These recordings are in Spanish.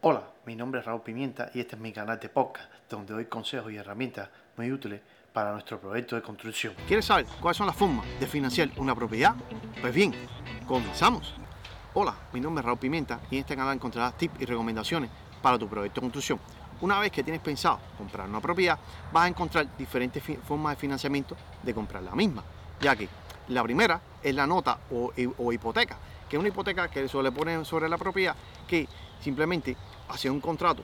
Hola, mi nombre es Raúl Pimienta y este es mi canal de podcast donde doy consejos y herramientas muy útiles para nuestro proyecto de construcción. ¿Quieres saber cuáles son las formas de financiar una propiedad? Pues bien, comenzamos. Hola, mi nombre es Raúl Pimienta y en este canal encontrarás tips y recomendaciones para tu proyecto de construcción. Una vez que tienes pensado comprar una propiedad, vas a encontrar diferentes formas de financiamiento de comprar la misma, ya que la primera es la nota o, o hipoteca, que es una hipoteca que se le pone sobre la propiedad que simplemente hace un contrato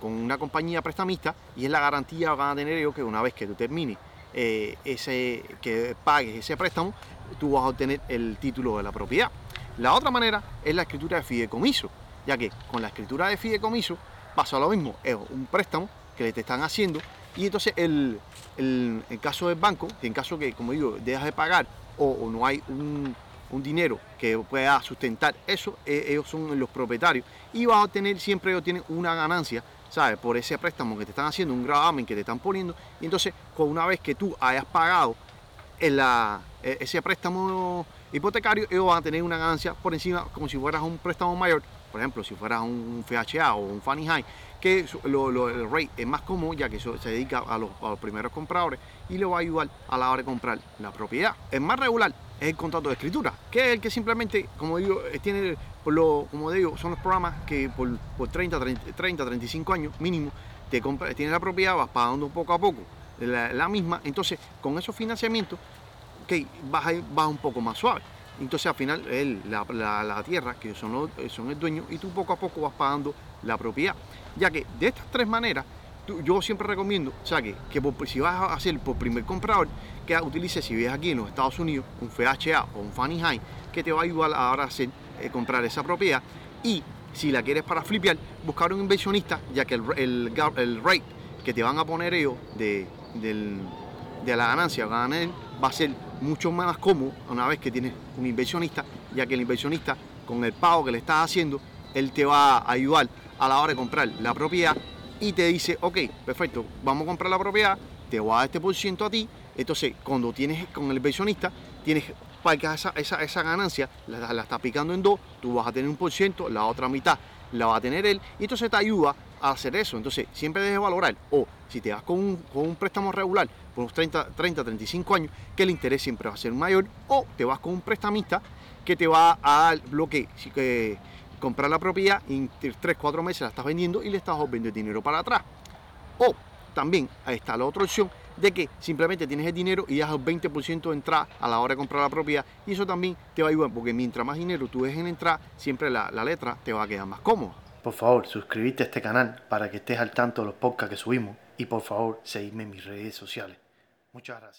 con una compañía prestamista y es la garantía que van a tener ellos que una vez que tú termines eh, ese, que pagues ese préstamo, tú vas a obtener el título de la propiedad. La otra manera es la escritura de fideicomiso, ya que con la escritura de fideicomiso pasa lo mismo, es un préstamo que te están haciendo y entonces el, el, caso del banco, en caso que, como digo, dejas de pagar o no hay un, un dinero que pueda sustentar eso, e, ellos son los propietarios y vas a obtener, siempre ellos tienen una ganancia, ¿sabes? Por ese préstamo que te están haciendo, un gravamen que te están poniendo. Y entonces, una vez que tú hayas pagado en la, ese préstamo hipotecario, ellos van a tener una ganancia por encima, como si fueras un préstamo mayor, por ejemplo, si fueras un FHA o un Fannie High, que el rate es más común ya que eso se dedica a los, primeros compradores y le va a ayudar a la hora de comprar la propiedad. Es más regular es el contrato de escritura, que es el que simplemente, como digo, eh, tiene, por lo, como digo, son los programas que por, 30, 30, 35 años mínimo te compra, tienes la propiedad, vas pagando poco a poco la, misma, entonces con esos financiamientos, okay, vas, a, un poco más suave. Entonces al final él, la, tierra, que son, los, son el dueño, y tú poco a poco vas pagando la propiedad. Ya que de estas tres maneras, yo siempre recomiendo, o sea, que, si vas a hacer por primer comprador, que utilices, si vives aquí en los Estados Unidos, un FHA o un Fannie High, que te va a ayudar a hacer, eh, comprar esa propiedad. Y si la quieres para flipear, buscar un inversionista, ya que el, el, rate que te van a poner ellos de, de la ganancia va a ser mucho más cómodo una vez que tienes un inversionista, ya que el inversionista, con el pago que le estás haciendo, él te va a ayudar a la hora de comprar la propiedad y te dice, ok, perfecto, vamos a comprar la propiedad, te voy a dar este por ciento a ti. Entonces, cuando tienes con el inversionista, tienes para esa, esa, esa ganancia, la, la está picando en dos, tú vas a tener un por ciento, la otra mitad la va a tener él, y entonces te ayuda hacer eso. Entonces, siempre debes valorar, o si te vas con un, con un préstamo regular por unos 30, 30, 35 años, que el interés siempre va a ser mayor, o te vas con un prestamista que te va a dar bloque, que comprar la propiedad y en 3, 4 meses la estás vendiendo y le estás vendiendo dinero para atrás. O también está la otra opción de que simplemente tienes el dinero y dejas el 20% de entrada a la hora de comprar la propiedad y eso también te va a ayudar porque mientras más dinero tú dejes en entrada, siempre la, la letra te va a quedar más cómoda. Por favor, suscríbete a este canal para que estés al tanto de los podcasts que subimos y por favor, seguidme en mis redes sociales. Muchas gracias.